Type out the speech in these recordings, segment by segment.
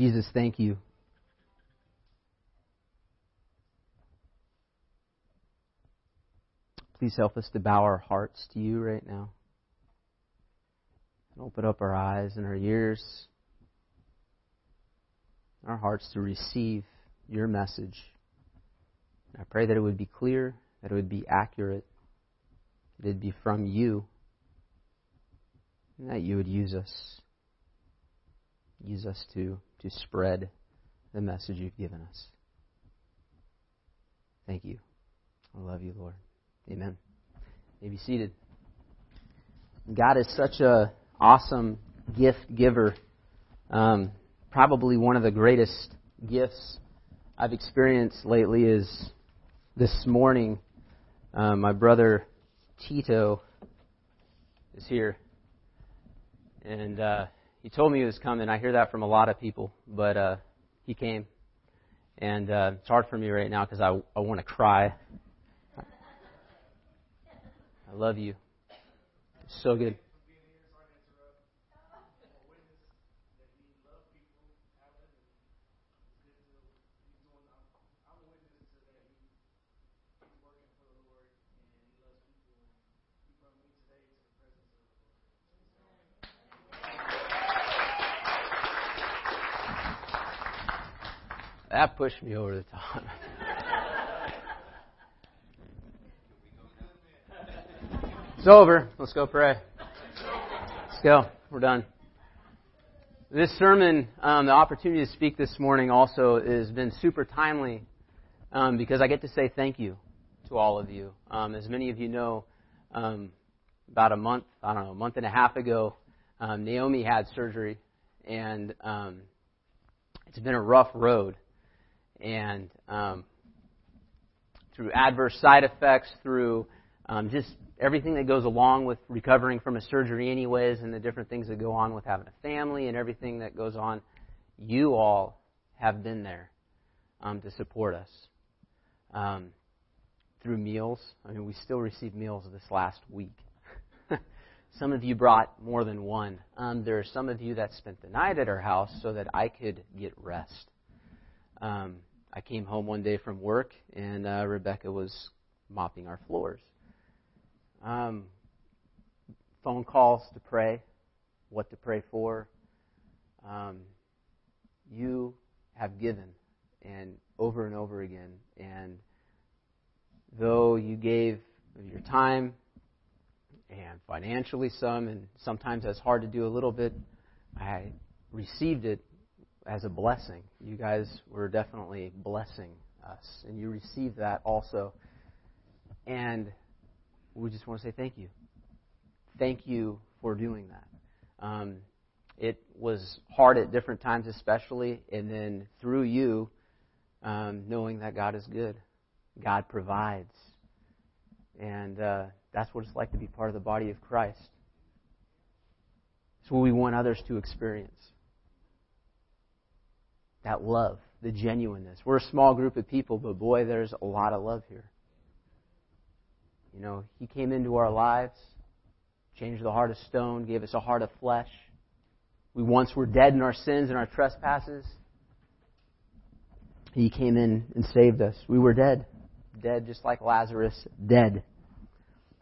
Jesus, thank you. Please help us to bow our hearts to you right now. And open up our eyes and our ears, our hearts to receive your message. I pray that it would be clear, that it would be accurate, that it would be from you, and that you would use us. Use us to, to spread the message you've given us. Thank you. I love you, Lord. Amen. You may be seated. God is such a awesome gift giver. Um, probably one of the greatest gifts I've experienced lately is this morning. Um, my brother Tito is here, and uh, he told me he was coming. I hear that from a lot of people, but uh, he came, and uh, it's hard for me right now because I I want to cry. I love you. It's So good. That pushed me over the top. it's over. Let's go pray. Let's go. We're done. This sermon, um, the opportunity to speak this morning also has been super timely um, because I get to say thank you to all of you. Um, as many of you know, um, about a month, I don't know, a month and a half ago, um, Naomi had surgery, and um, it's been a rough road and um, through adverse side effects, through um, just everything that goes along with recovering from a surgery, anyways, and the different things that go on with having a family and everything that goes on. You all have been there um, to support us um, through meals. I mean, we still receive meals this last week. some of you brought more than one. Um, there are some of you that spent the night at our house so that I could get rest. Um, I came home one day from work and uh, Rebecca was mopping our floors. Um, phone calls to pray, what to pray for. Um, you have given, and over and over again. And though you gave your time and financially some, and sometimes that's hard to do a little bit, I received it as a blessing. You guys were definitely blessing us, and you received that also. And we just want to say thank you. Thank you for doing that. Um, it was hard at different times, especially, and then through you, um, knowing that God is good, God provides, and uh, that's what it's like to be part of the body of Christ. It's what we want others to experience that love, the genuineness. We're a small group of people, but boy, there's a lot of love here. You know, He came into our lives, changed the heart of stone, gave us a heart of flesh. We once were dead in our sins and our trespasses. He came in and saved us. We were dead. Dead just like Lazarus, dead.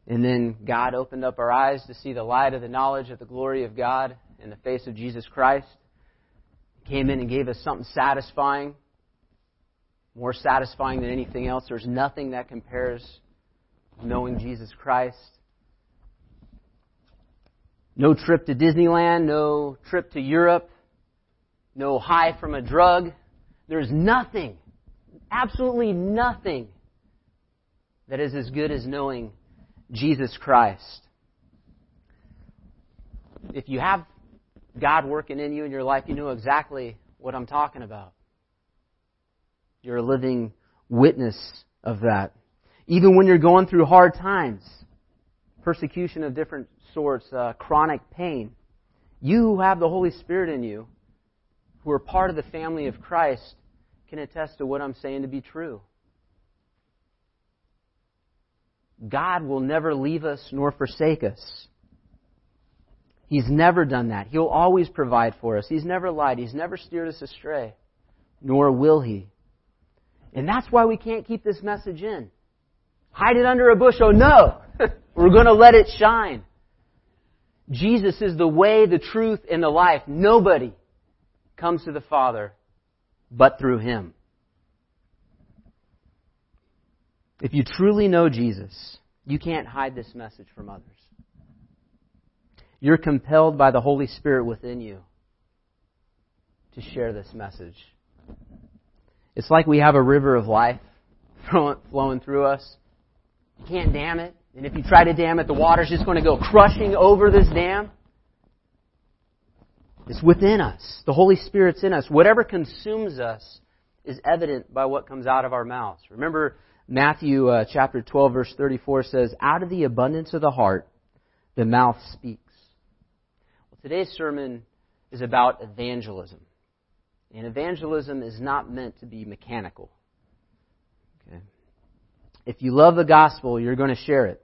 And then God opened up our eyes to see the light of the knowledge of the glory of God in the face of Jesus Christ came in and gave us something satisfying, more satisfying than anything else. There's nothing that compares knowing Jesus Christ. No trip to Disneyland, no trip to Europe, no high from a drug. There's nothing, absolutely nothing that is as good as knowing Jesus Christ. If you have God working in you in your life, you know exactly what I'm talking about. You're a living witness of that. Even when you're going through hard times, persecution of different sorts, uh, chronic pain, you who have the Holy Spirit in you, who are part of the family of Christ, can attest to what I'm saying to be true. God will never leave us nor forsake us. He's never done that. He'll always provide for us. He's never lied. He's never steered us astray. Nor will He. And that's why we can't keep this message in. Hide it under a bush. Oh No! We're going to let it shine. Jesus is the way, the truth, and the life. Nobody comes to the Father but through Him. If you truly know Jesus, you can't hide this message from others. You're compelled by the Holy Spirit within you to share this message. It's like we have a river of life flowing through us. You can't dam it. And if you try to dam it, the water's just going to go crushing over this dam. It's within us. The Holy Spirit's in us. Whatever consumes us is evident by what comes out of our mouths. Remember, Matthew uh, chapter 12, verse 34 says, Out of the abundance of the heart, the mouth speaks. Today's sermon is about evangelism. And evangelism is not meant to be mechanical. Okay? If you love the gospel, you're going to share it.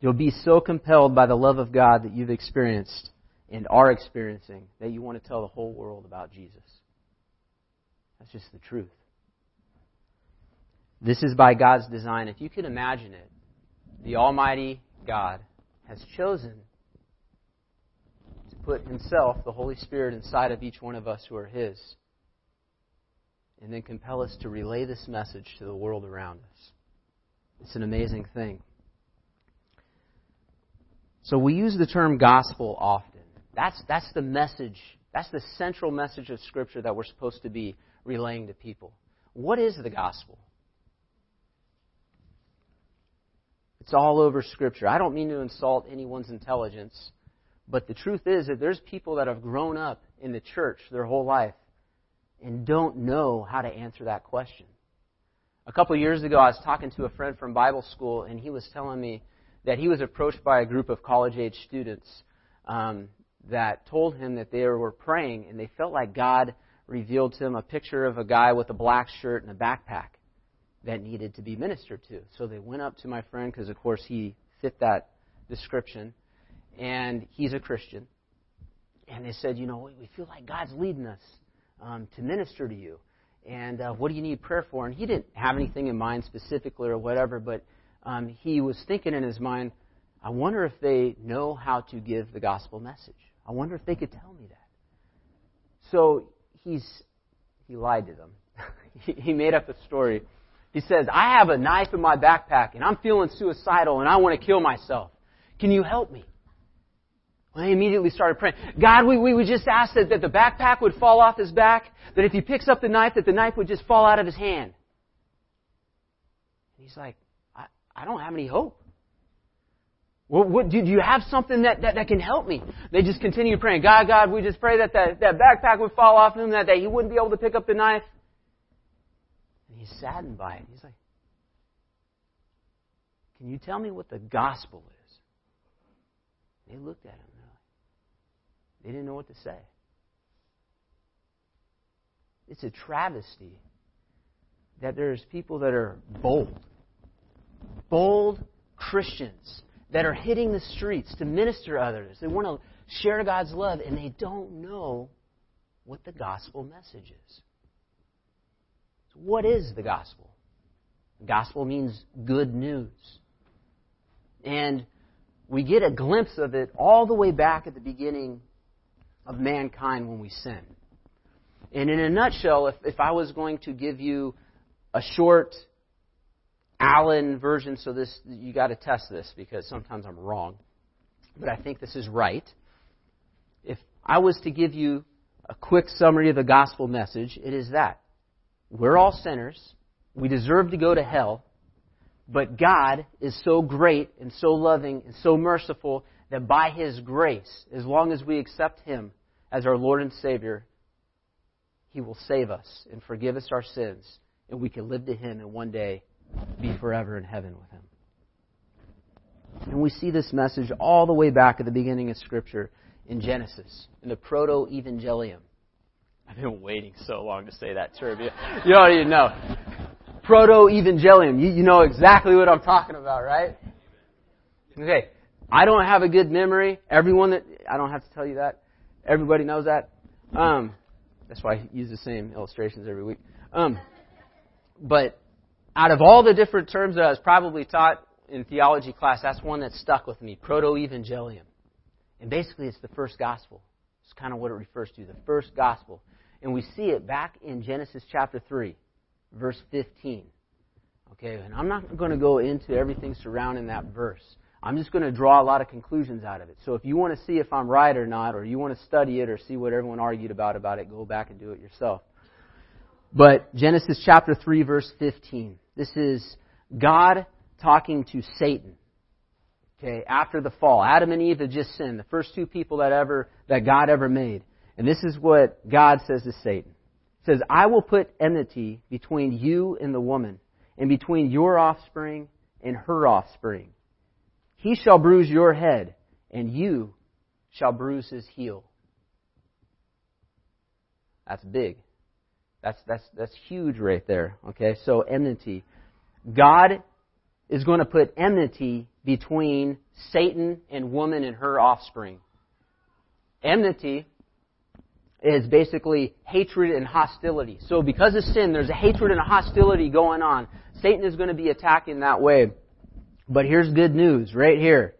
You'll be so compelled by the love of God that you've experienced and are experiencing that you want to tell the whole world about Jesus. That's just the truth. This is by God's design. If you can imagine it, the Almighty God has chosen put Himself, the Holy Spirit, inside of each one of us who are His, and then compel us to relay this message to the world around us. It's an amazing thing. So we use the term gospel often. That's, that's the message, that's the central message of Scripture that we're supposed to be relaying to people. What is the gospel? It's all over Scripture. I don't mean to insult anyone's intelligence, but the truth is that there's people that have grown up in the church their whole life and don't know how to answer that question. A couple years ago, I was talking to a friend from Bible school, and he was telling me that he was approached by a group of college age students um, that told him that they were praying and they felt like God revealed to them a picture of a guy with a black shirt and a backpack that needed to be ministered to. So they went up to my friend because, of course, he fit that description, and he's a Christian. And they said, You know, we feel like God's leading us um, to minister to you. And uh, what do you need prayer for? And he didn't have anything in mind specifically or whatever, but um, he was thinking in his mind, I wonder if they know how to give the gospel message. I wonder if they could tell me that. So he's he lied to them. he, he made up a story. He says, I have a knife in my backpack and I'm feeling suicidal and I want to kill myself. Can you help me? Well, he immediately started praying. God, we, we just ask that, that the backpack would fall off his back, that if he picks up the knife, that the knife would just fall out of his hand. And he's like, I I don't have any hope. Well, what, do you have something that, that, that can help me? They just continue praying. God, God, we just pray that that, that backpack would fall off him, that, that he wouldn't be able to pick up the knife. And he's saddened by it. He's like, Can you tell me what the gospel is? They looked at him. They didn't know what to say. It's a travesty that there's people that are bold bold Christians that are hitting the streets to minister to others. They want to share God's love, and they don't know what the gospel message is. So what is the gospel? The gospel means good news. And we get a glimpse of it all the way back at the beginning of mankind when we sin. And in a nutshell, if, if I was going to give you a short Allen version, so this you got to test this because sometimes I'm wrong, but I think this is right. If I was to give you a quick summary of the gospel message, it is that we're all sinners, we deserve to go to hell, but God is so great and so loving and so merciful that by His grace, as long as we accept Him as our Lord and Savior, He will save us and forgive us our sins, and we can live to Him and one day be forever in heaven with him. And we see this message all the way back at the beginning of Scripture in Genesis, in the proto evangelium. I've been waiting so long to say that term. You, you don't know. Proto evangelium. You, you know exactly what I'm talking about, right? Okay. I don't have a good memory. Everyone that I don't have to tell you that. Everybody knows that. Um, that's why I use the same illustrations every week. Um, but out of all the different terms that I was probably taught in theology class, that's one that stuck with me. Proto-evangelium. And basically it's the first gospel. It's kind of what it refers to, the first gospel. And we see it back in Genesis chapter 3, verse 15. Okay, and I'm not going to go into everything surrounding that verse. I'm just going to draw a lot of conclusions out of it. So if you want to see if I'm right or not, or you want to study it or see what everyone argued about about it, go back and do it yourself. But Genesis chapter 3 verse 15. This is God talking to Satan. Okay, after the fall. Adam and Eve had just sinned, the first two people that ever, that God ever made. And this is what God says to Satan. He says, I will put enmity between you and the woman, and between your offspring and her offspring. He shall bruise your head, and you shall bruise his heel. That's big. That's, that's, that's huge right there. Okay, so enmity. God is going to put enmity between Satan and woman and her offspring. Enmity is basically hatred and hostility. So because of sin, there's a hatred and a hostility going on. Satan is going to be attacking that way. But here's good news right here.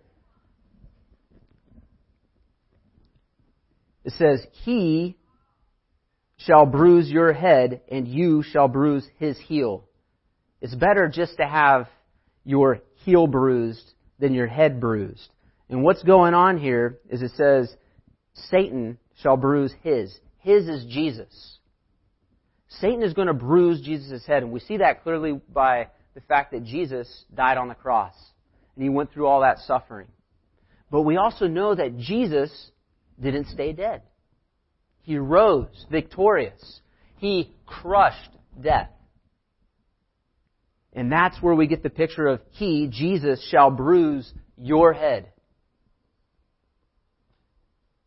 It says, He shall bruise your head, and you shall bruise his heel. It's better just to have your heel bruised than your head bruised. And what's going on here is it says, Satan shall bruise his. His is Jesus. Satan is going to bruise Jesus' head, and we see that clearly by the fact that Jesus died on the cross and he went through all that suffering. But we also know that Jesus didn't stay dead. He rose victorious. He crushed death. And that's where we get the picture of He, Jesus, shall bruise your head.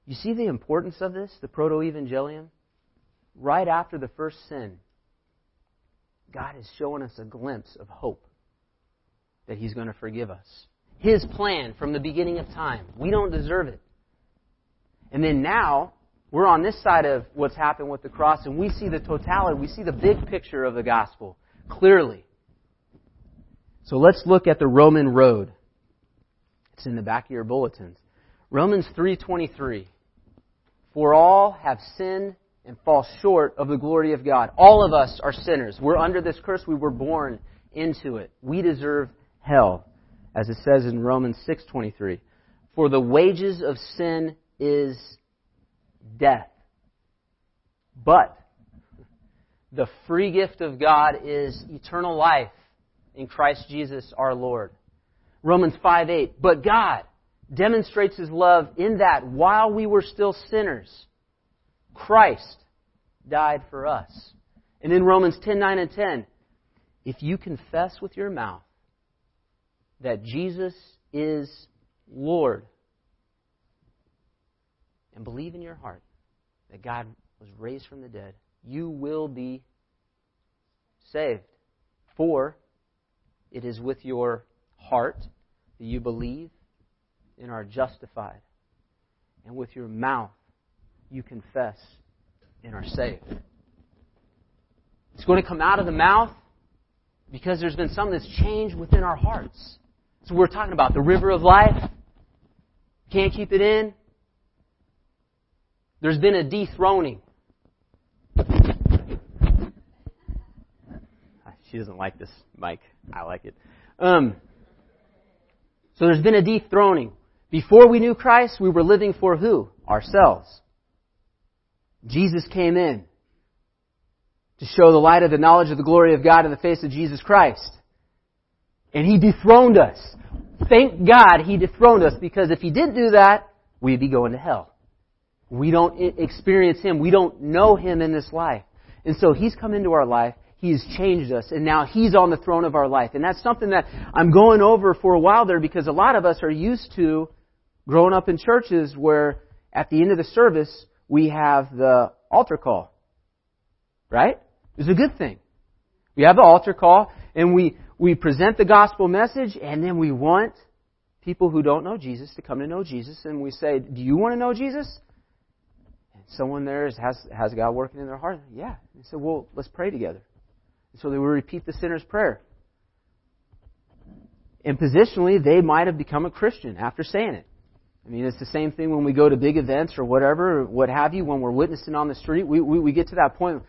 You see the importance of this, the proto-evangelium? Right after the first sin, God is showing us a glimpse of hope that He's going to forgive us. His plan from the beginning of time. We don't deserve it. And then now, we're on this side of what's happened with the cross, and we see the totality, we see the big picture of the gospel clearly. So let's look at the Roman road. It's in the back of your bulletins. Romans 3:23. For all have sinned and fall short of the glory of God. All of us are sinners. We're under this curse. We were born into it. We deserve hell, as it says in Romans 6:23. For the wages of sin is death. But the free gift of God is eternal life in Christ Jesus our Lord. Romans 5:8. But God demonstrates his love in that while we were still sinners, Christ died for us. And in Romans 10, 9, and 10, if you confess with your mouth that Jesus is Lord and believe in your heart that God was raised from the dead, you will be saved. For it is with your heart that you believe and are justified, and with your mouth you confess and are saved. It's going to come out of the mouth because there's been something that's changed within our hearts. So we're talking about the river of life. Can't keep it in. There's been a dethroning. She doesn't like this mic. I like it. Um, so there's been a dethroning. Before we knew Christ, we were living for who? Ourselves. Jesus came in to show the light of the knowledge of the glory of God in the face of Jesus Christ. And He dethroned us. Thank God He dethroned us because if He didn't do that, we'd be going to hell. We don't experience Him. We don't know Him in this life. And so He's come into our life. He's changed us, and now He's on the throne of our life. And that's something that I'm going over for a while there because a lot of us are used to growing up in churches where at the end of the service, we have the altar call. Right? It's a good thing. We have the altar call, and we, we present the gospel message, and then we want people who don't know Jesus to come to know Jesus, and we say, Do you want to know Jesus? And someone there has, has God working in their heart. Yeah. And he said, Well, let's pray together. And so they will repeat the sinner's prayer. And positionally, they might have become a Christian after saying it. I mean, it's the same thing when we go to big events or whatever, what have you, when we're witnessing on the street. We, we, we get to that point,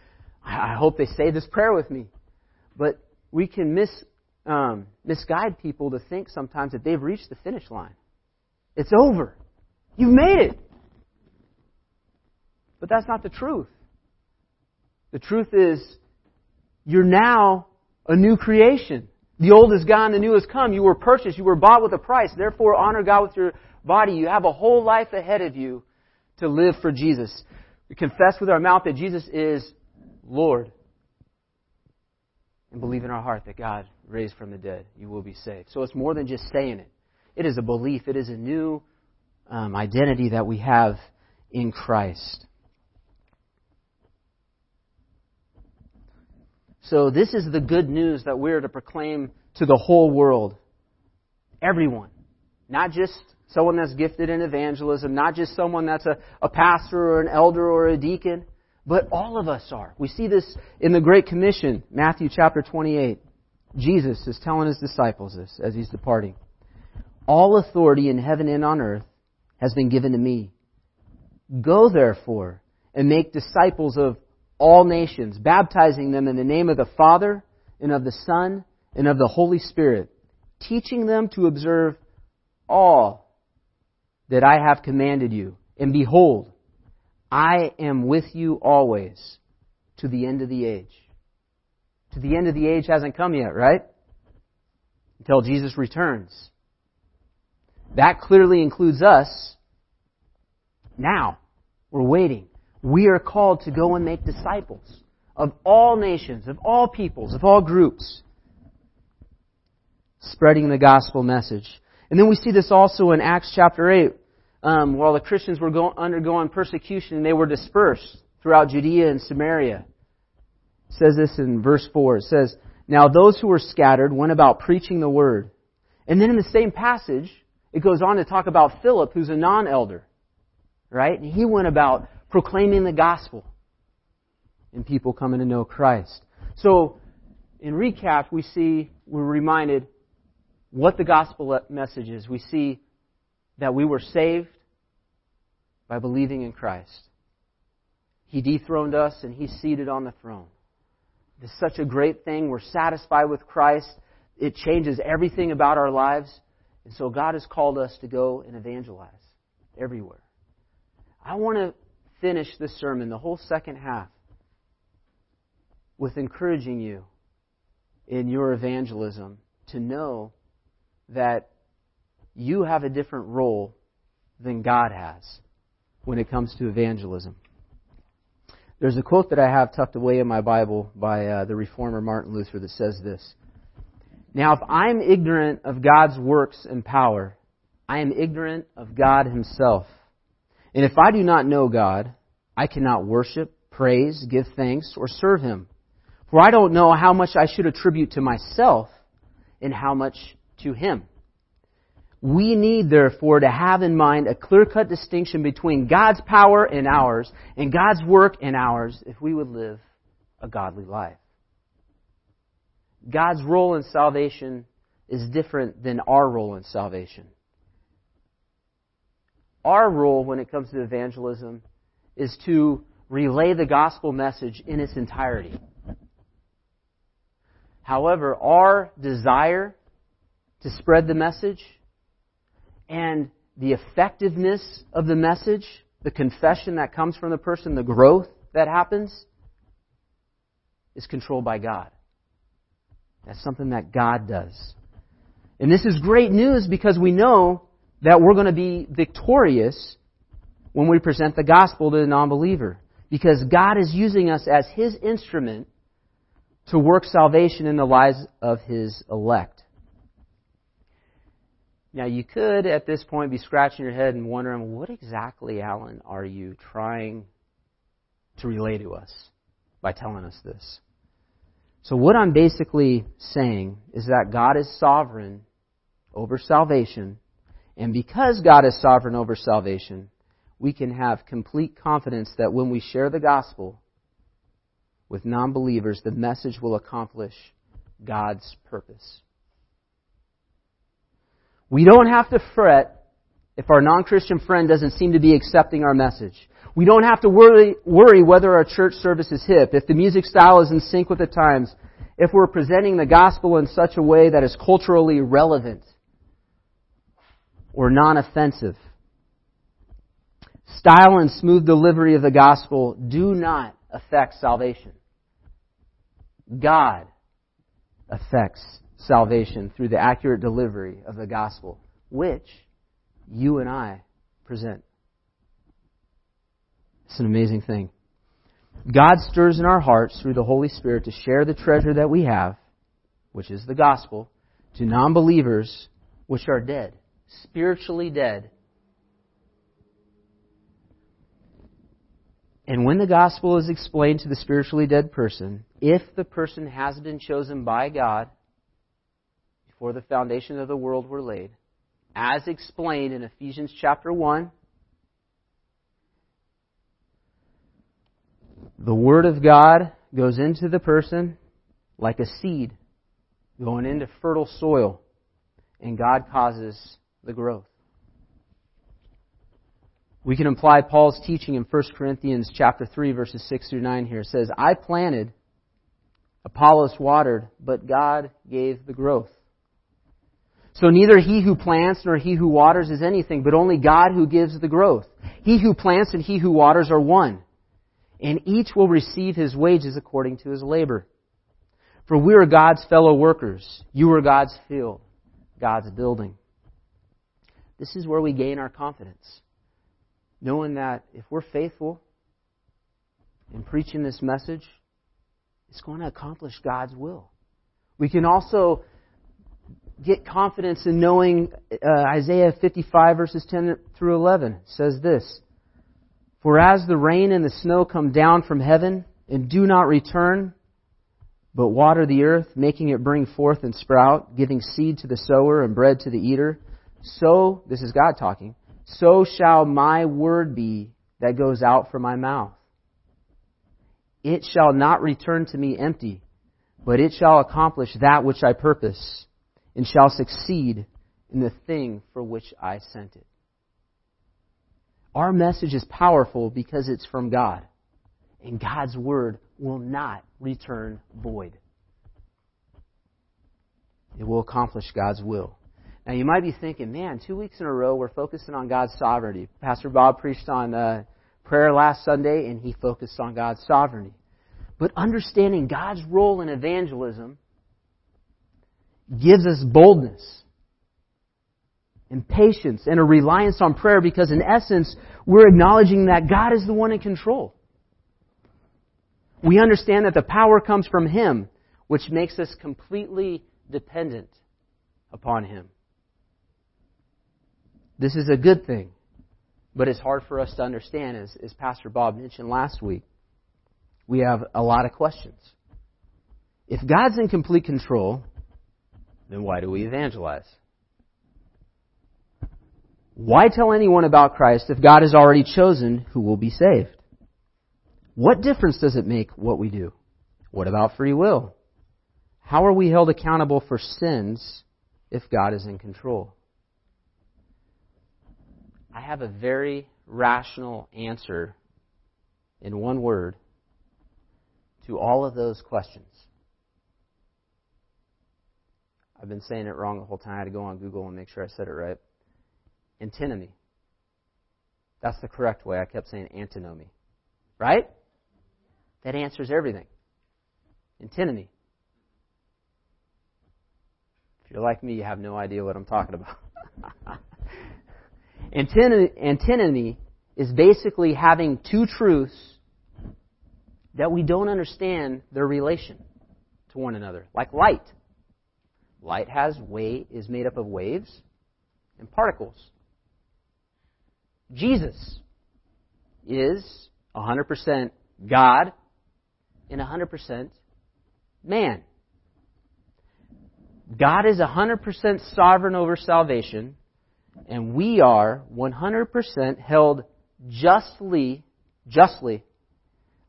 I hope they say this prayer with me. But we can miss, um, misguide people to think sometimes that they've reached the finish line. It's over. You've made it. But that's not the truth. The truth is, you're now a new creation. The old is gone, the new has come. You were purchased, you were bought with a price. Therefore, honor God with your body. You have a whole life ahead of you to live for Jesus. We confess with our mouth that Jesus is Lord and believe in our heart that God raised from the dead. You will be saved. So it's more than just saying it. It is a belief. It is a new um, identity that we have in Christ. So this is the good news that we're to proclaim to the whole world. Everyone. Not just someone that's gifted in evangelism, not just someone that's a, a pastor or an elder or a deacon, but all of us are. We see this in the Great Commission, Matthew chapter 28. Jesus is telling his disciples this as he's departing. All authority in heaven and on earth has been given to me. Go therefore and make disciples of all nations, baptizing them in the name of the Father and of the Son and of the Holy Spirit, teaching them to observe all that I have commanded you. And behold, I am with you always to the end of the age. To the end of the age hasn't come yet, right? Until Jesus returns. That clearly includes us now. We're waiting. We are called to go and make disciples of all nations, of all peoples, of all groups, spreading the gospel message. And then we see this also in Acts chapter 8, um, while the Christians were going, undergoing persecution, they were dispersed throughout Judea and Samaria. It says this in verse 4. It says, Now those who were scattered went about preaching the word. And then in the same passage, it goes on to talk about Philip, who's a non-elder. Right? And he went about proclaiming the gospel. And people coming to know Christ. So, in recap, we see, we're reminded what the gospel message is. We see that we were saved by believing in Christ. He dethroned us and He's seated on the throne. It's such a great thing. We're satisfied with Christ. It changes everything about our lives. And so God has called us to go and evangelize everywhere. I want to finish this sermon, the whole second half, with encouraging you in your evangelism to know that you have a different role than God has when it comes to evangelism. There's a quote that I have tucked away in my Bible by uh, the reformer Martin Luther that says this Now, if I'm ignorant of God's works and power, I am ignorant of God Himself. And if I do not know God, I cannot worship, praise, give thanks, or serve Him. For I don't know how much I should attribute to myself and how much to Him. We need, therefore, to have in mind a clear-cut distinction between God's power and ours, and God's work and ours, if we would live a godly life. God's role in salvation is different than our role in salvation. Our role when it comes to evangelism is to relay the gospel message in its entirety. However, our desire to spread the message and the effectiveness of the message, the confession that comes from the person, the growth that happens, is controlled by God. That's something that God does. And this is great news because we know that we're going to be victorious when we present the gospel to the non-believer. Because God is using us as His instrument to work salvation in the lives of His elect. Now, you could at this point be scratching your head and wondering, what exactly, Alan, are you trying to relay to us by telling us this? So, what I'm basically saying is that God is sovereign over salvation, And because God is sovereign over salvation, we can have complete confidence that when we share the gospel with non believers, the message will accomplish God's purpose. We don't have to fret if our non Christian friend doesn't seem to be accepting our message. We don't have to worry, worry whether our church service is hip, if the music style is in sync with the times, if we're presenting the gospel in such a way that is culturally relevant or non offensive. Style and smooth delivery of the gospel do not affect salvation. God affects salvation through the accurate delivery of the gospel, which you and I present. It's an amazing thing. God stirs in our hearts through the Holy Spirit to share the treasure that we have, which is the gospel, to non believers which are dead, spiritually dead. And when the gospel is explained to the spiritually dead person, if the person has been chosen by God before the foundation of the world were laid, as explained in Ephesians chapter 1, the Word of God goes into the person like a seed going into fertile soil, and God causes the growth. We can apply Paul's teaching in 1 Corinthians chapter 3 verses 6 through 9 here. It says, I planted, Apollos watered, but God gave the growth. So neither he who plants nor he who waters is anything, but only God who gives the growth. He who plants and he who waters are one, and each will receive his wages according to his labor. For we are God's fellow workers. You are God's field, God's building. This is where we gain our confidence. Knowing that if we're faithful in preaching this message, it's going to accomplish God's will. We can also get confidence in knowing uh, Isaiah 55 verses 10 through 11 says this For as the rain and the snow come down from heaven and do not return, but water the earth, making it bring forth and sprout, giving seed to the sower and bread to the eater, so, this is God talking, so shall my word be that goes out from my mouth. It shall not return to me empty, but it shall accomplish that which I purpose and shall succeed in the thing for which I sent it. Our message is powerful because it's from God, and God's word will not return void. It will accomplish God's will. Now you might be thinking, man, two weeks in a row we're focusing on God's sovereignty. Pastor Bob preached on uh, prayer last Sunday, and he focused on God's sovereignty. But understanding God's role in evangelism gives us boldness and patience and a reliance on prayer because, in essence, we're acknowledging that God is the one in control. We understand that the power comes from Him, which makes us completely dependent upon Him. This is a good thing, but it's hard for us to understand, as, as Pastor Bob mentioned last week. We have a lot of questions. If God's in complete control, then why do we evangelize? Why tell anyone about Christ if God has already chosen who will be saved? What difference does it make what we do? What about free will? How are we held accountable for sins if God is in control? I have a very rational answer in one word to all of those questions. I've been saying it wrong the whole time. I had to go on Google and make sure I said it right. Antinomy. That's the correct way. I kept saying antinomy. Right? That answers everything. Antinomy. If you're like me, you have no idea what I'm talking about. antinomy, antinomy is basically having two truths that we don't understand their relation to one another, like light. Light has wave, is made up of waves and particles. Jesus is 100% God and 100% man. God is 100% sovereign over salvation. And we are 100% held justly, justly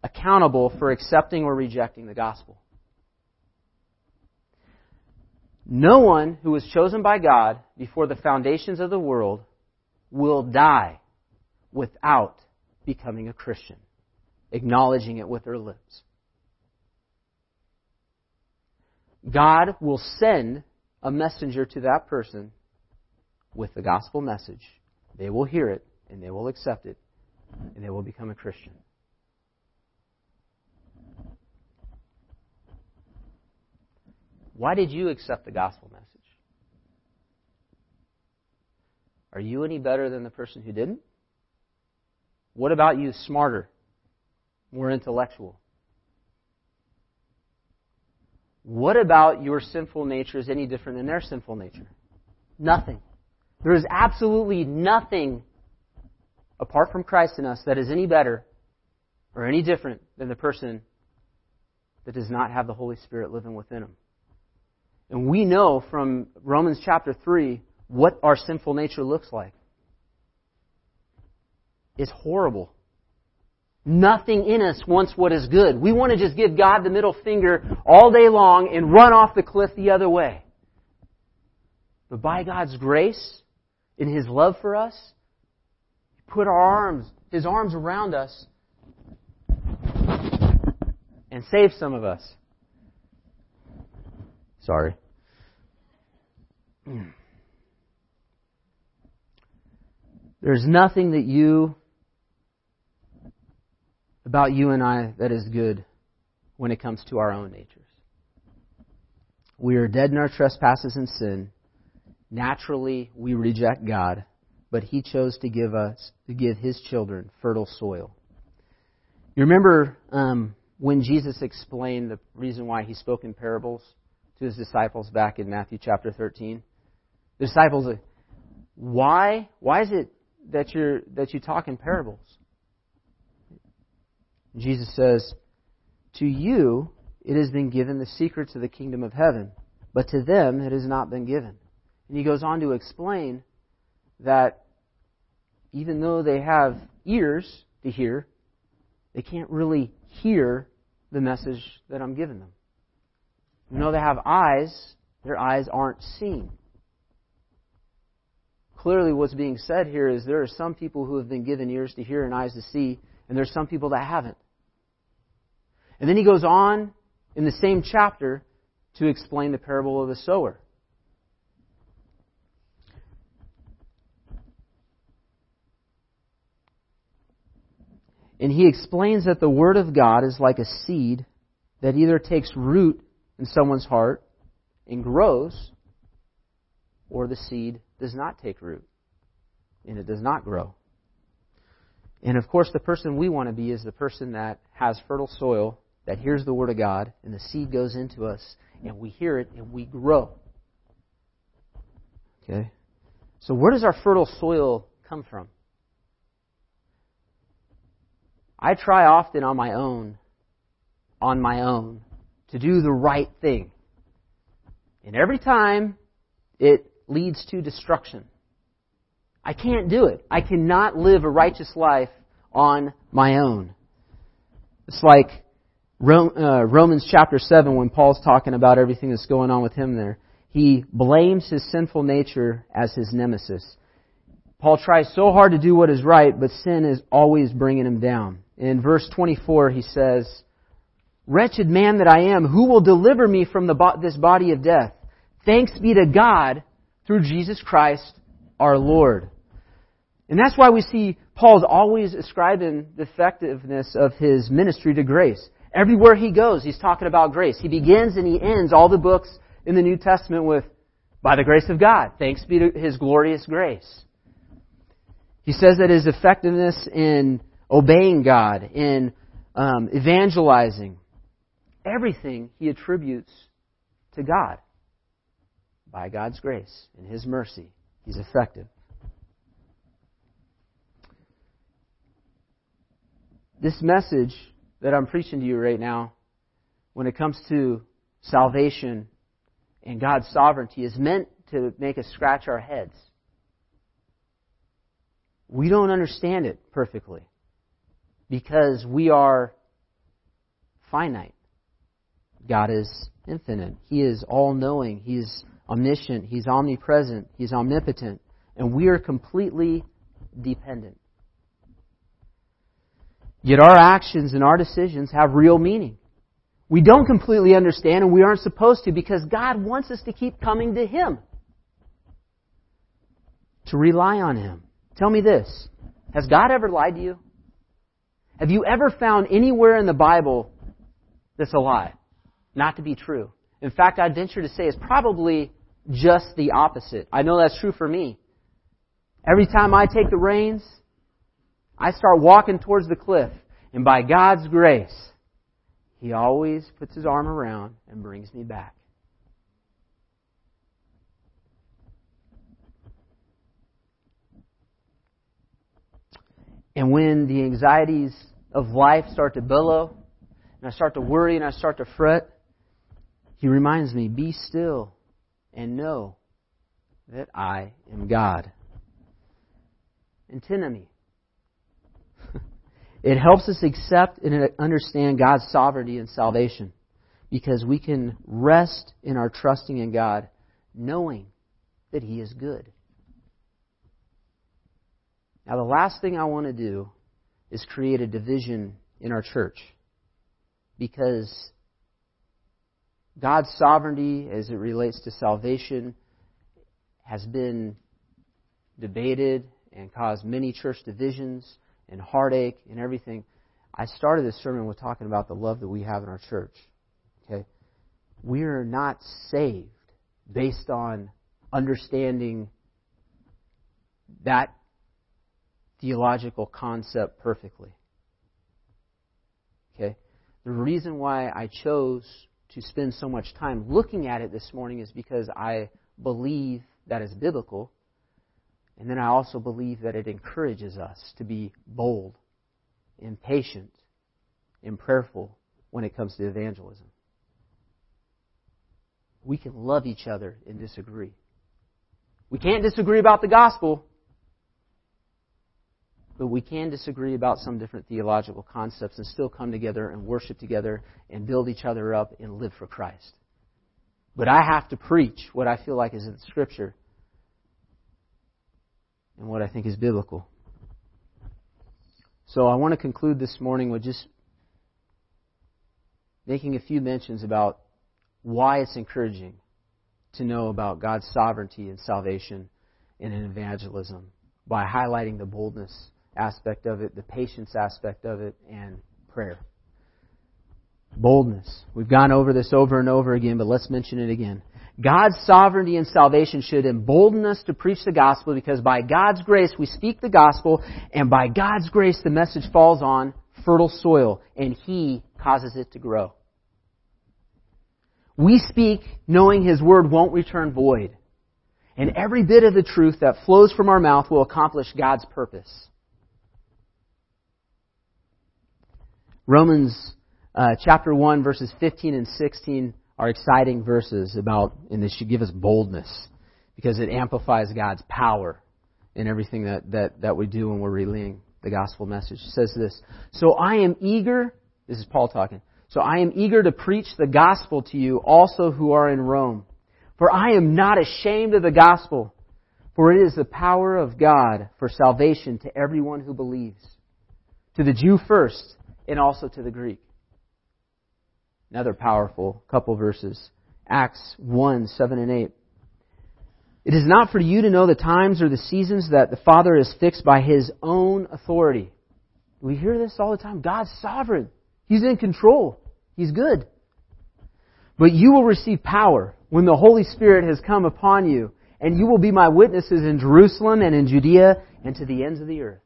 accountable for accepting or rejecting the gospel. No one who was chosen by God before the foundations of the world will die without becoming a Christian, acknowledging it with their lips. God will send a messenger to that person with the gospel message. They will hear it and they will accept it and they will become a Christian. Why did you accept the gospel message? Are you any better than the person who didn't? What about you smarter, more intellectual? What about your sinful nature is any different than their sinful nature? Nothing. There is absolutely nothing apart from Christ in us that is any better or any different than the person that does not have the Holy Spirit living within him. And we know from Romans chapter 3 what our sinful nature looks like. It's horrible. Nothing in us wants what is good. We want to just give God the middle finger all day long and run off the cliff the other way. But by God's grace, in His love for us, He put our arms, His arms around us and saved some of us. Sorry. There's nothing that you, about you and I, that is good when it comes to our own natures. We are dead in our trespasses and sin. Naturally, we reject God, but He chose to give us, to give His children fertile soil. You remember um, when Jesus explained the reason why He spoke in parables? To his disciples back in Matthew chapter 13. The disciples, why, why is it that you're, that you talk in parables? Jesus says, to you it has been given the secrets of the kingdom of heaven, but to them it has not been given. And he goes on to explain that even though they have ears to hear, they can't really hear the message that I'm giving them. You know they have eyes, their eyes aren't seeing. Clearly, what's being said here is there are some people who have been given ears to hear and eyes to see, and there's some people that haven't. And then he goes on in the same chapter to explain the parable of the sower. And he explains that the Word of God is like a seed that either takes root in someone's heart and grows, or the seed does not take root and it does not grow. And of course, the person we want to be is the person that has fertile soil, that hears the Word of God, and the seed goes into us, and we hear it and we grow. Okay? So, where does our fertile soil come from? I try often on my own, on my own, to do the right thing. And every time it leads to destruction. I can't do it. I cannot live a righteous life on my own. It's like uh, Romans chapter 7 when Paul's talking about everything that's going on with him there. He blames his sinful nature as his nemesis. Paul tries so hard to do what is right, but sin is always bringing him down. In verse 24, he says, Wretched man that I am, who will deliver me from the, this body of death? Thanks be to God through Jesus Christ our Lord. And that's why we see Paul's always ascribing the effectiveness of his ministry to grace. Everywhere he goes, he's talking about grace. He begins and he ends all the books in the New Testament with, by the grace of God. Thanks be to his glorious grace. He says that his effectiveness in obeying God, in um, evangelizing, everything he attributes to God. By God's grace and his mercy, he's effective. This message that I'm preaching to you right now, when it comes to salvation and God's sovereignty, is meant to make us scratch our heads. we don't understand it perfectly because we are finite. God is infinite. He is all knowing. He is omniscient. He's omnipresent. He's omnipotent. And we are completely dependent. Yet our actions and our decisions have real meaning. We don't completely understand and we aren't supposed to because God wants us to keep coming to Him. To rely on Him. Tell me this. Has God ever lied to you? Have you ever found anywhere in the Bible that's a lie? Not to be true. In fact, I'd venture to say it's probably just the opposite. I know that's true for me. Every time I take the reins, I start walking towards the cliff. And by God's grace, He always puts His arm around and brings me back. And when the anxieties of life start to billow, and I start to worry and I start to fret, He reminds me, be still and know that I am God. Antinomy. it helps us accept and understand God's sovereignty and salvation because we can rest in our trusting in God, knowing that He is good. Now, the last thing I want to do is create a division in our church because God's sovereignty as it relates to salvation has been debated and caused many church divisions and heartache and everything. I started this sermon with talking about the love that we have in our church. Okay? We are not saved based on understanding that theological concept perfectly. Okay? The reason why I chose to spend so much time looking at it this morning is because I believe that is biblical. And then I also believe that it encourages us to be bold and patient and prayerful when it comes to evangelism. We can love each other and disagree. We can't disagree about the gospel, but we can disagree about some different theological concepts and still come together and worship together and build each other up and live for Christ. But I have to preach what I feel like is in the Scripture and what I think is biblical. So I want to conclude this morning with just making a few mentions about why it's encouraging to know about God's sovereignty and salvation and in evangelism by highlighting the boldness aspect of it, the patience aspect of it, and prayer. Boldness. We've gone over this over and over again, but let's mention it again. God's sovereignty and salvation should embolden us to preach the gospel because by God's grace we speak the gospel, and by God's grace the message falls on fertile soil, and He causes it to grow. We speak knowing His word won't return void, and every bit of the truth that flows from our mouth will accomplish God's purpose. Romans uh, chapter 1, verses 15 and 16 are exciting verses about, and they should give us boldness because it amplifies God's power in everything that, that, that we do when we're relaying the gospel message. It says this So I am eager, this is Paul talking, so I am eager to preach the gospel to you also who are in Rome. For I am not ashamed of the gospel, for it is the power of God for salvation to everyone who believes. To the Jew first, and also to the Greek. Another powerful couple verses. Acts 1, 7 and 8. It is not for you to know the times or the seasons that the Father has fixed by His own authority. We hear this all the time. God's sovereign. He's in control. He's good. But you will receive power when the Holy Spirit has come upon you, and you will be my witnesses in Jerusalem and in Judea and to the ends of the earth.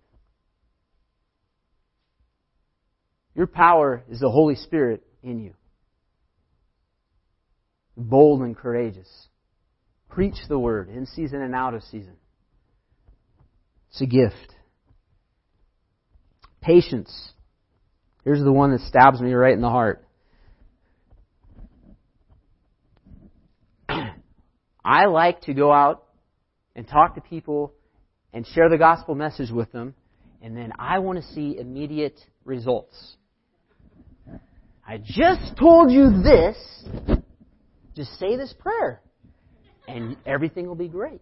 Your power is the Holy Spirit in you. Bold and courageous. Preach the word in season and out of season. It's a gift. Patience. Here's the one that stabs me right in the heart. I like to go out and talk to people and share the gospel message with them, and then I want to see immediate results. I just told you this. Just say this prayer, and everything will be great.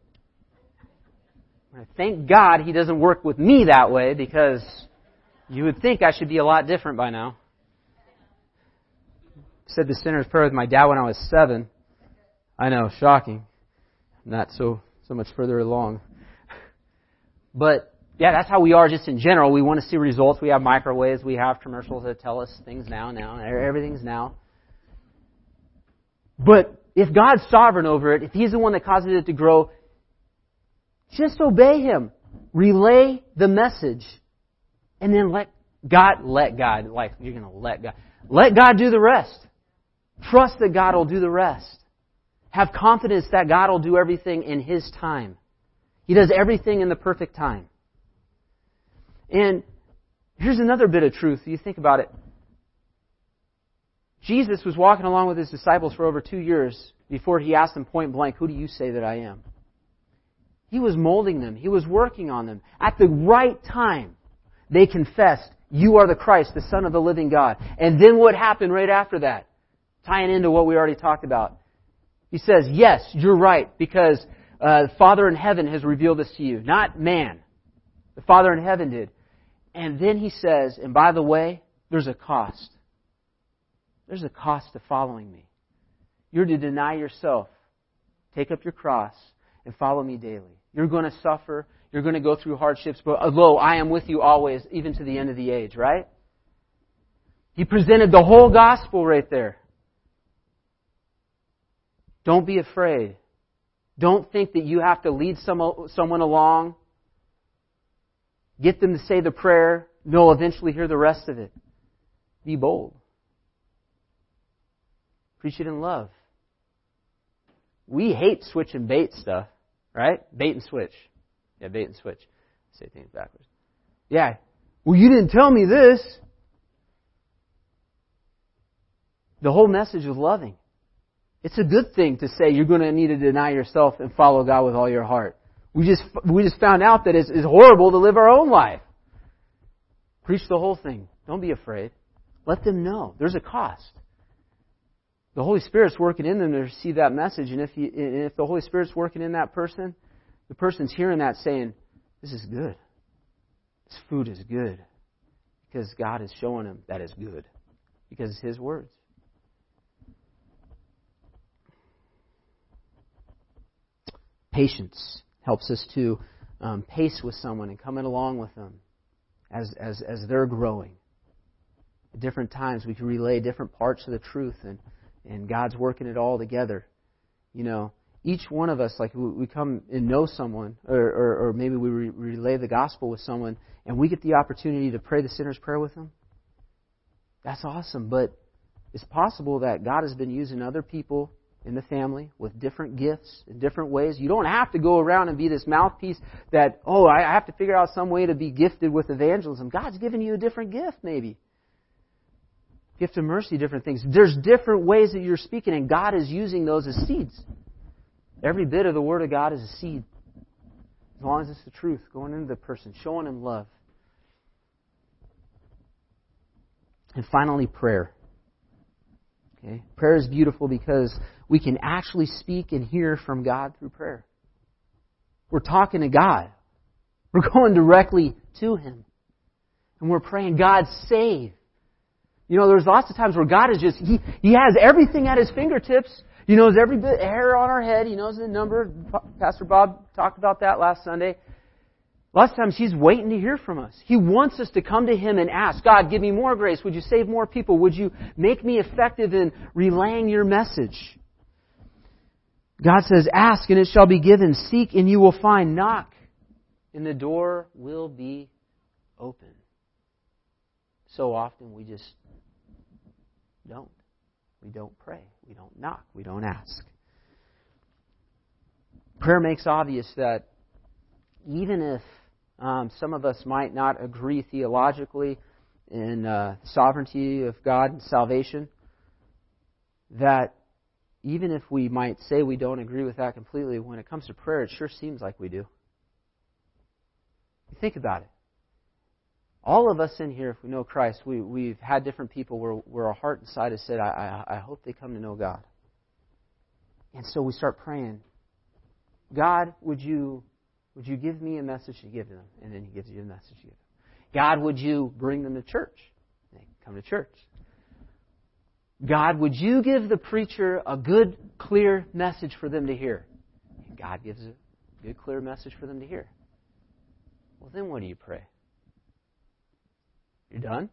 Thank God He doesn't work with me that way because you would think I should be a lot different by now. I said the sinner's prayer with my dad when I was seven. I know, shocking. Not so so much further along. But yeah, that's how we are just in general. We want to see results. We have microwaves. We have commercials that tell us things now, now. Everything's now. But if God's sovereign over it, if He's the one that causes it to grow, just obey Him. Relay the message. And then let God, let God, like, you're gonna let God. Let God do the rest. Trust that God will do the rest. Have confidence that God will do everything in His time. He does everything in the perfect time. And here's another bit of truth. You think about it. Jesus was walking along with his disciples for over two years before he asked them point blank, Who do you say that I am? He was molding them. He was working on them. At the right time, they confessed, You are the Christ, the Son of the living God. And then what happened right after that? Tying into what we already talked about. He says, Yes, you're right, because uh, the Father in heaven has revealed this to you, not man. The Father in heaven did. And then he says, And by the way, there's a cost. There's a cost to following me. You're to deny yourself, take up your cross, and follow me daily. You're going to suffer. You're going to go through hardships, but uh, lo, I am with you always, even to the end of the age, right? He presented the whole gospel right there. Don't be afraid. Don't think that you have to lead some, someone along, get them to say the prayer. They'll eventually hear the rest of it. Be bold. Preach it in love. We hate switch and bait stuff, right? Bait and switch. Yeah, bait and switch. Say things backwards. Yeah. Well, you didn't tell me this. The whole message is loving. It's a good thing to say you're going to need to deny yourself and follow God with all your heart. We just, we just found out that it's, it's horrible to live our own life. Preach the whole thing. Don't be afraid. Let them know. There's a cost. The Holy Spirit's working in them to receive that message, and if, you, and if the Holy Spirit's working in that person, the person's hearing that saying, This is good. This food is good. Because God is showing them that is good. Because it's His words. Patience helps us to um, pace with someone and coming along with them as, as, as they're growing. At different times, we can relay different parts of the truth, and, and God's working it all together. You know, each one of us, like we come and know someone, or, or, or maybe we re- relay the gospel with someone, and we get the opportunity to pray the sinner's prayer with them. That's awesome, but it's possible that God has been using other people in the family with different gifts in different ways. You don't have to go around and be this mouthpiece that, oh, I have to figure out some way to be gifted with evangelism. God's given you a different gift, maybe. Gift of mercy, different things. There's different ways that you're speaking, and God is using those as seeds. Every bit of the Word of God is a seed. As long as it's the truth, going into the person, showing him love. And finally, prayer. Okay? Prayer is beautiful because we can actually speak and hear from God through prayer. We're talking to God. We're going directly to Him. And we're praying, God, save. You know, there's lots of times where God is just, He, he has everything at His fingertips. He knows every bit hair on our head. He knows the number. Pastor Bob talked about that last Sunday. Lots of times He's waiting to hear from us. He wants us to come to Him and ask, God, give me more grace. Would you save more people? Would you make me effective in relaying your message? God says, Ask and it shall be given. Seek and you will find. Knock and the door will be open. So often we just don't. We don't pray. We don't knock. We don't ask. Prayer makes obvious that even if um, some of us might not agree theologically in uh, sovereignty of God and salvation, that even if we might say we don't agree with that completely, when it comes to prayer, it sure seems like we do. Think about it. All of us in here, if we know Christ, we, we've had different people where, where our heart inside has said, I, I, I hope they come to know God. And so we start praying, God, would you, would you give me a message to give them? And then He gives you a message to give them. God, would you bring them to church? They come to church. God, would you give the preacher a good, clear message for them to hear? And God gives a good, clear message for them to hear. Well, then what do you pray? You're done?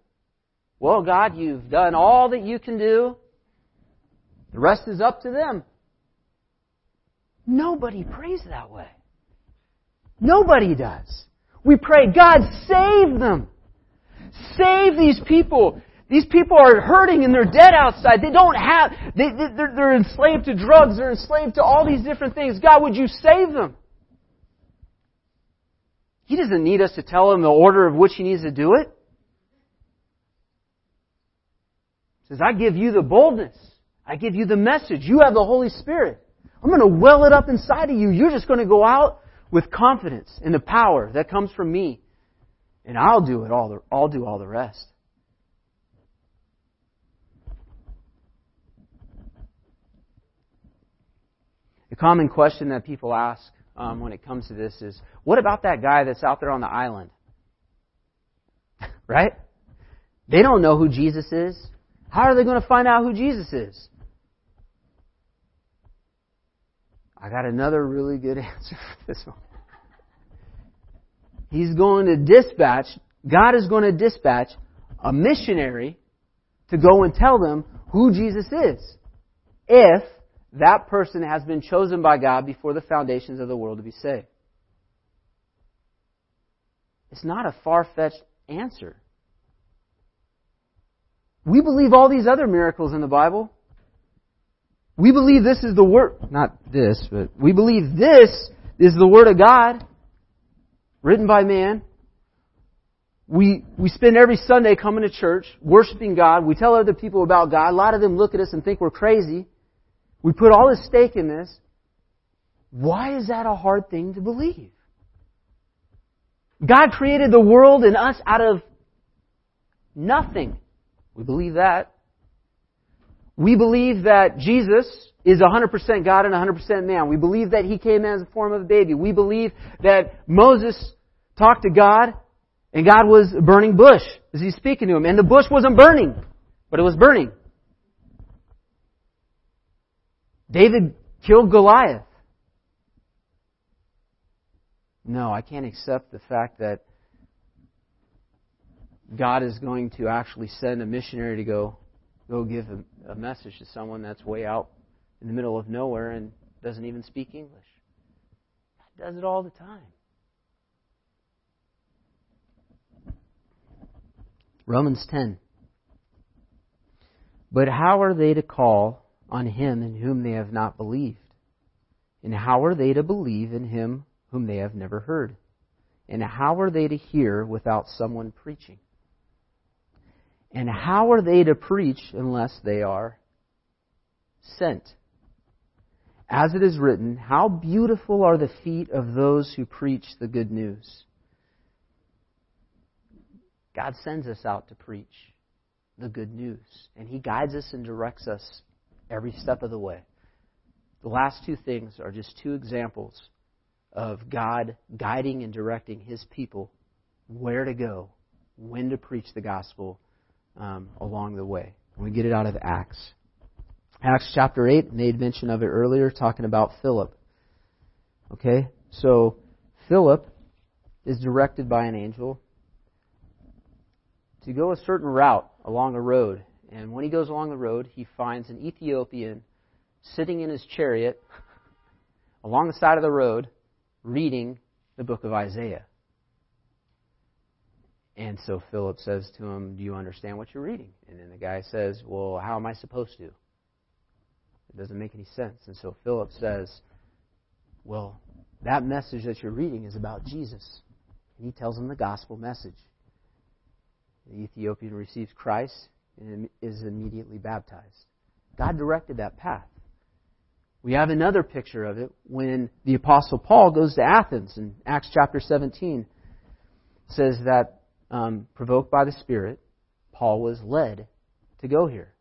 Well, God, you've done all that you can do. The rest is up to them. Nobody prays that way. Nobody does. We pray, God, save them. Save these people. These people are hurting and they're dead outside. They don't have, they, they're, they're enslaved to drugs. They're enslaved to all these different things. God, would you save them? He doesn't need us to tell him the order of which he needs to do it. He says, I give you the boldness. I give you the message. You have the Holy Spirit. I'm going to well it up inside of you. You're just going to go out with confidence in the power that comes from me. And I'll do it all. The, I'll do all the rest. The common question that people ask um, when it comes to this is, what about that guy that's out there on the island? right? They don't know who Jesus is. How are they going to find out who Jesus is? I got another really good answer for this one. He's going to dispatch, God is going to dispatch a missionary to go and tell them who Jesus is. If that person has been chosen by God before the foundations of the world to be saved. It's not a far fetched answer. We believe all these other miracles in the Bible. We believe this is the Word, not this, but we believe this is the Word of God, written by man. We, we spend every Sunday coming to church, worshiping God. We tell other people about God. A lot of them look at us and think we're crazy. We put all this stake in this. Why is that a hard thing to believe? God created the world and us out of nothing. We believe that. We believe that Jesus is 100% God and 100% man. We believe that He came as a form of a baby. We believe that Moses talked to God and God was a burning bush as He's speaking to him. And the bush wasn't burning, but it was burning. David killed Goliath. No, I can't accept the fact that God is going to actually send a missionary to go go give a, a message to someone that's way out in the middle of nowhere and doesn't even speak English. God does it all the time. Romans 10. But how are they to call on him in whom they have not believed? And how are they to believe in him whom they have never heard? And how are they to hear without someone preaching? And how are they to preach unless they are sent? As it is written, How beautiful are the feet of those who preach the good news. God sends us out to preach the good news, and He guides us and directs us every step of the way. The last two things are just two examples of God guiding and directing His people where to go, when to preach the gospel um, along the way. we get it out of Acts. Acts chapter 8 made mention of it earlier, talking about Philip. Okay? So, Philip is directed by an angel to go a certain route along a road. And when he goes along the road, he finds an Ethiopian sitting in his chariot along the side of the road reading the book of Isaiah. And so Philip says to him, Do you understand what you're reading? And then the guy says, Well, how am I supposed to? It doesn't make any sense. And so Philip says, Well, that message that you're reading is about Jesus. And he tells him the gospel message. The Ethiopian receives Christ and is immediately baptized. God directed that path. We have another picture of it when the Apostle Paul goes to Athens in Acts chapter 17. says that um, provoked by the Spirit, Paul was led to go here.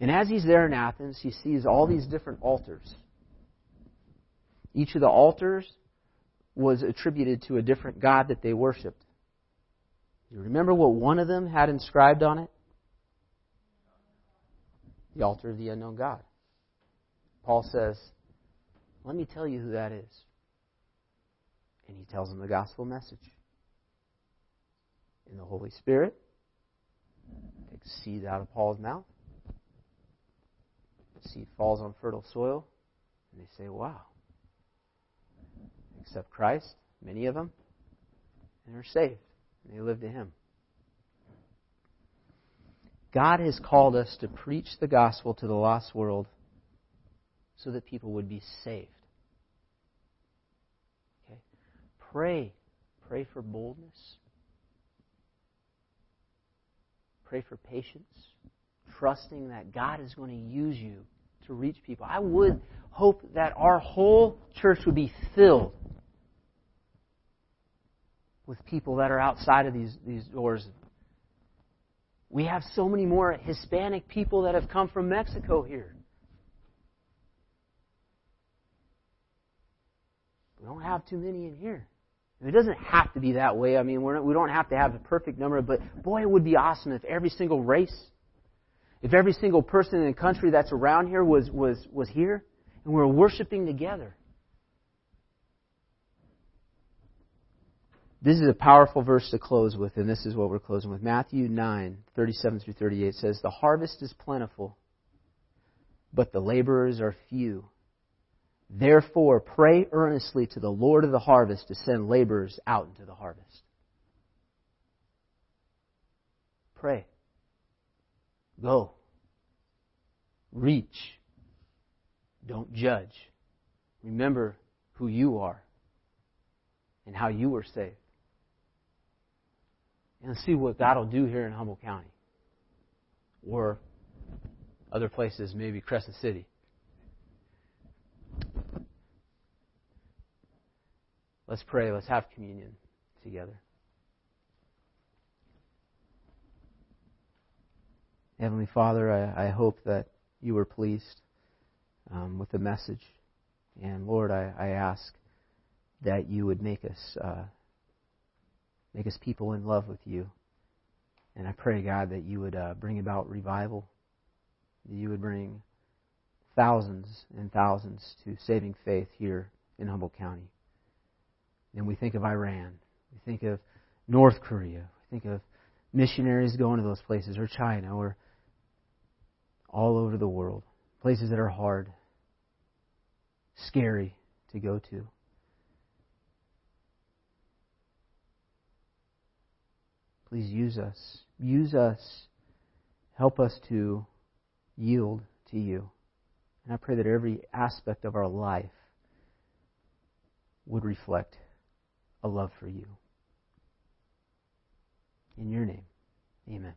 And as he's there in Athens, he sees all these different altars. Each of the altars was attributed to a different god that they worshiped. You remember what one of them had inscribed on it? The altar of the unknown God. Paul says, Let me tell you who that is. And he tells them the gospel message. In the Holy Spirit, takes seed out of Paul's mouth. Seed falls on fertile soil, and they say, Wow. Accept Christ, many of them, and are saved. And they live to Him. God has called us to preach the gospel to the lost world so that people would be saved. Okay? Pray. Pray for boldness. Pray for patience. Trusting that God is going to use you to reach people. I would hope that our whole church would be filled with people that are outside of these, these doors. We have so many more Hispanic people that have come from Mexico here. We don't have too many in here. It doesn't have to be that way. I mean, we're not, we don't have to have a perfect number, but boy, it would be awesome if every single race, if every single person in the country that's around here was, was, was here and we were worshiping together. This is a powerful verse to close with, and this is what we're closing with. Matthew 9, 37 through 38 says, The harvest is plentiful, but the laborers are few. Therefore, pray earnestly to the Lord of the harvest to send laborers out into the harvest. Pray. Go. Reach. Don't judge. Remember who you are and how you were saved and see what God will do here in Humboldt County or other places, maybe Crescent City. Let's pray. Let's have communion together. Heavenly Father, I, I hope that you were pleased um, with the message. And Lord, I, I, ask that you would make us uh, Make us people in love with you. And I pray, God, that you would uh, bring about revival. That you would bring thousands and thousands to saving faith here in Humboldt County. And we think of Iran. We think of North Korea. We think of missionaries going to those places, or China, or all over the world. Places that are hard, scary to go to. Please use us. Use us. Help us to yield to you. And I pray that every aspect of our life would reflect a love for you. In your name, amen.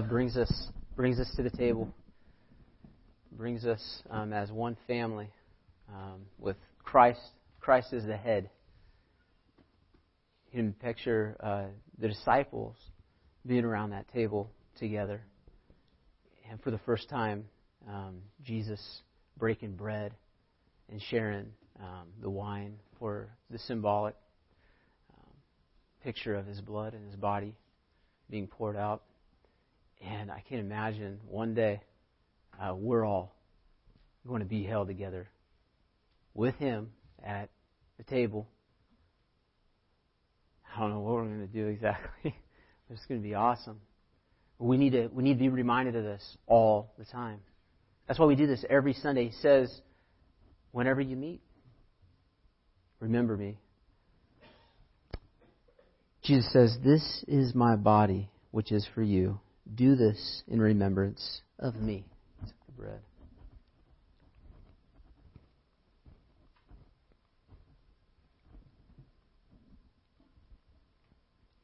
Brings us brings us to the table, brings us um, as one family um, with Christ. Christ is the head. You can picture uh, the disciples being around that table together, and for the first time, um, Jesus breaking bread and sharing um, the wine for the symbolic um, picture of his blood and his body being poured out. And I can't imagine one day uh, we're all going to be held together with Him at the table. I don't know what we're going to do exactly. it's going to be awesome. We need to we need to be reminded of this all the time. That's why we do this every Sunday. He says, whenever you meet, remember me. Jesus says, This is my body, which is for you. Do this in remembrance of me. The bread.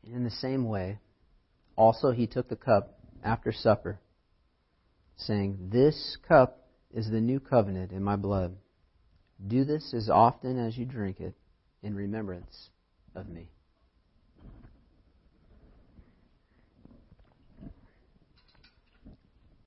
In the same way, also he took the cup after supper, saying, This cup is the new covenant in my blood. Do this as often as you drink it in remembrance of me.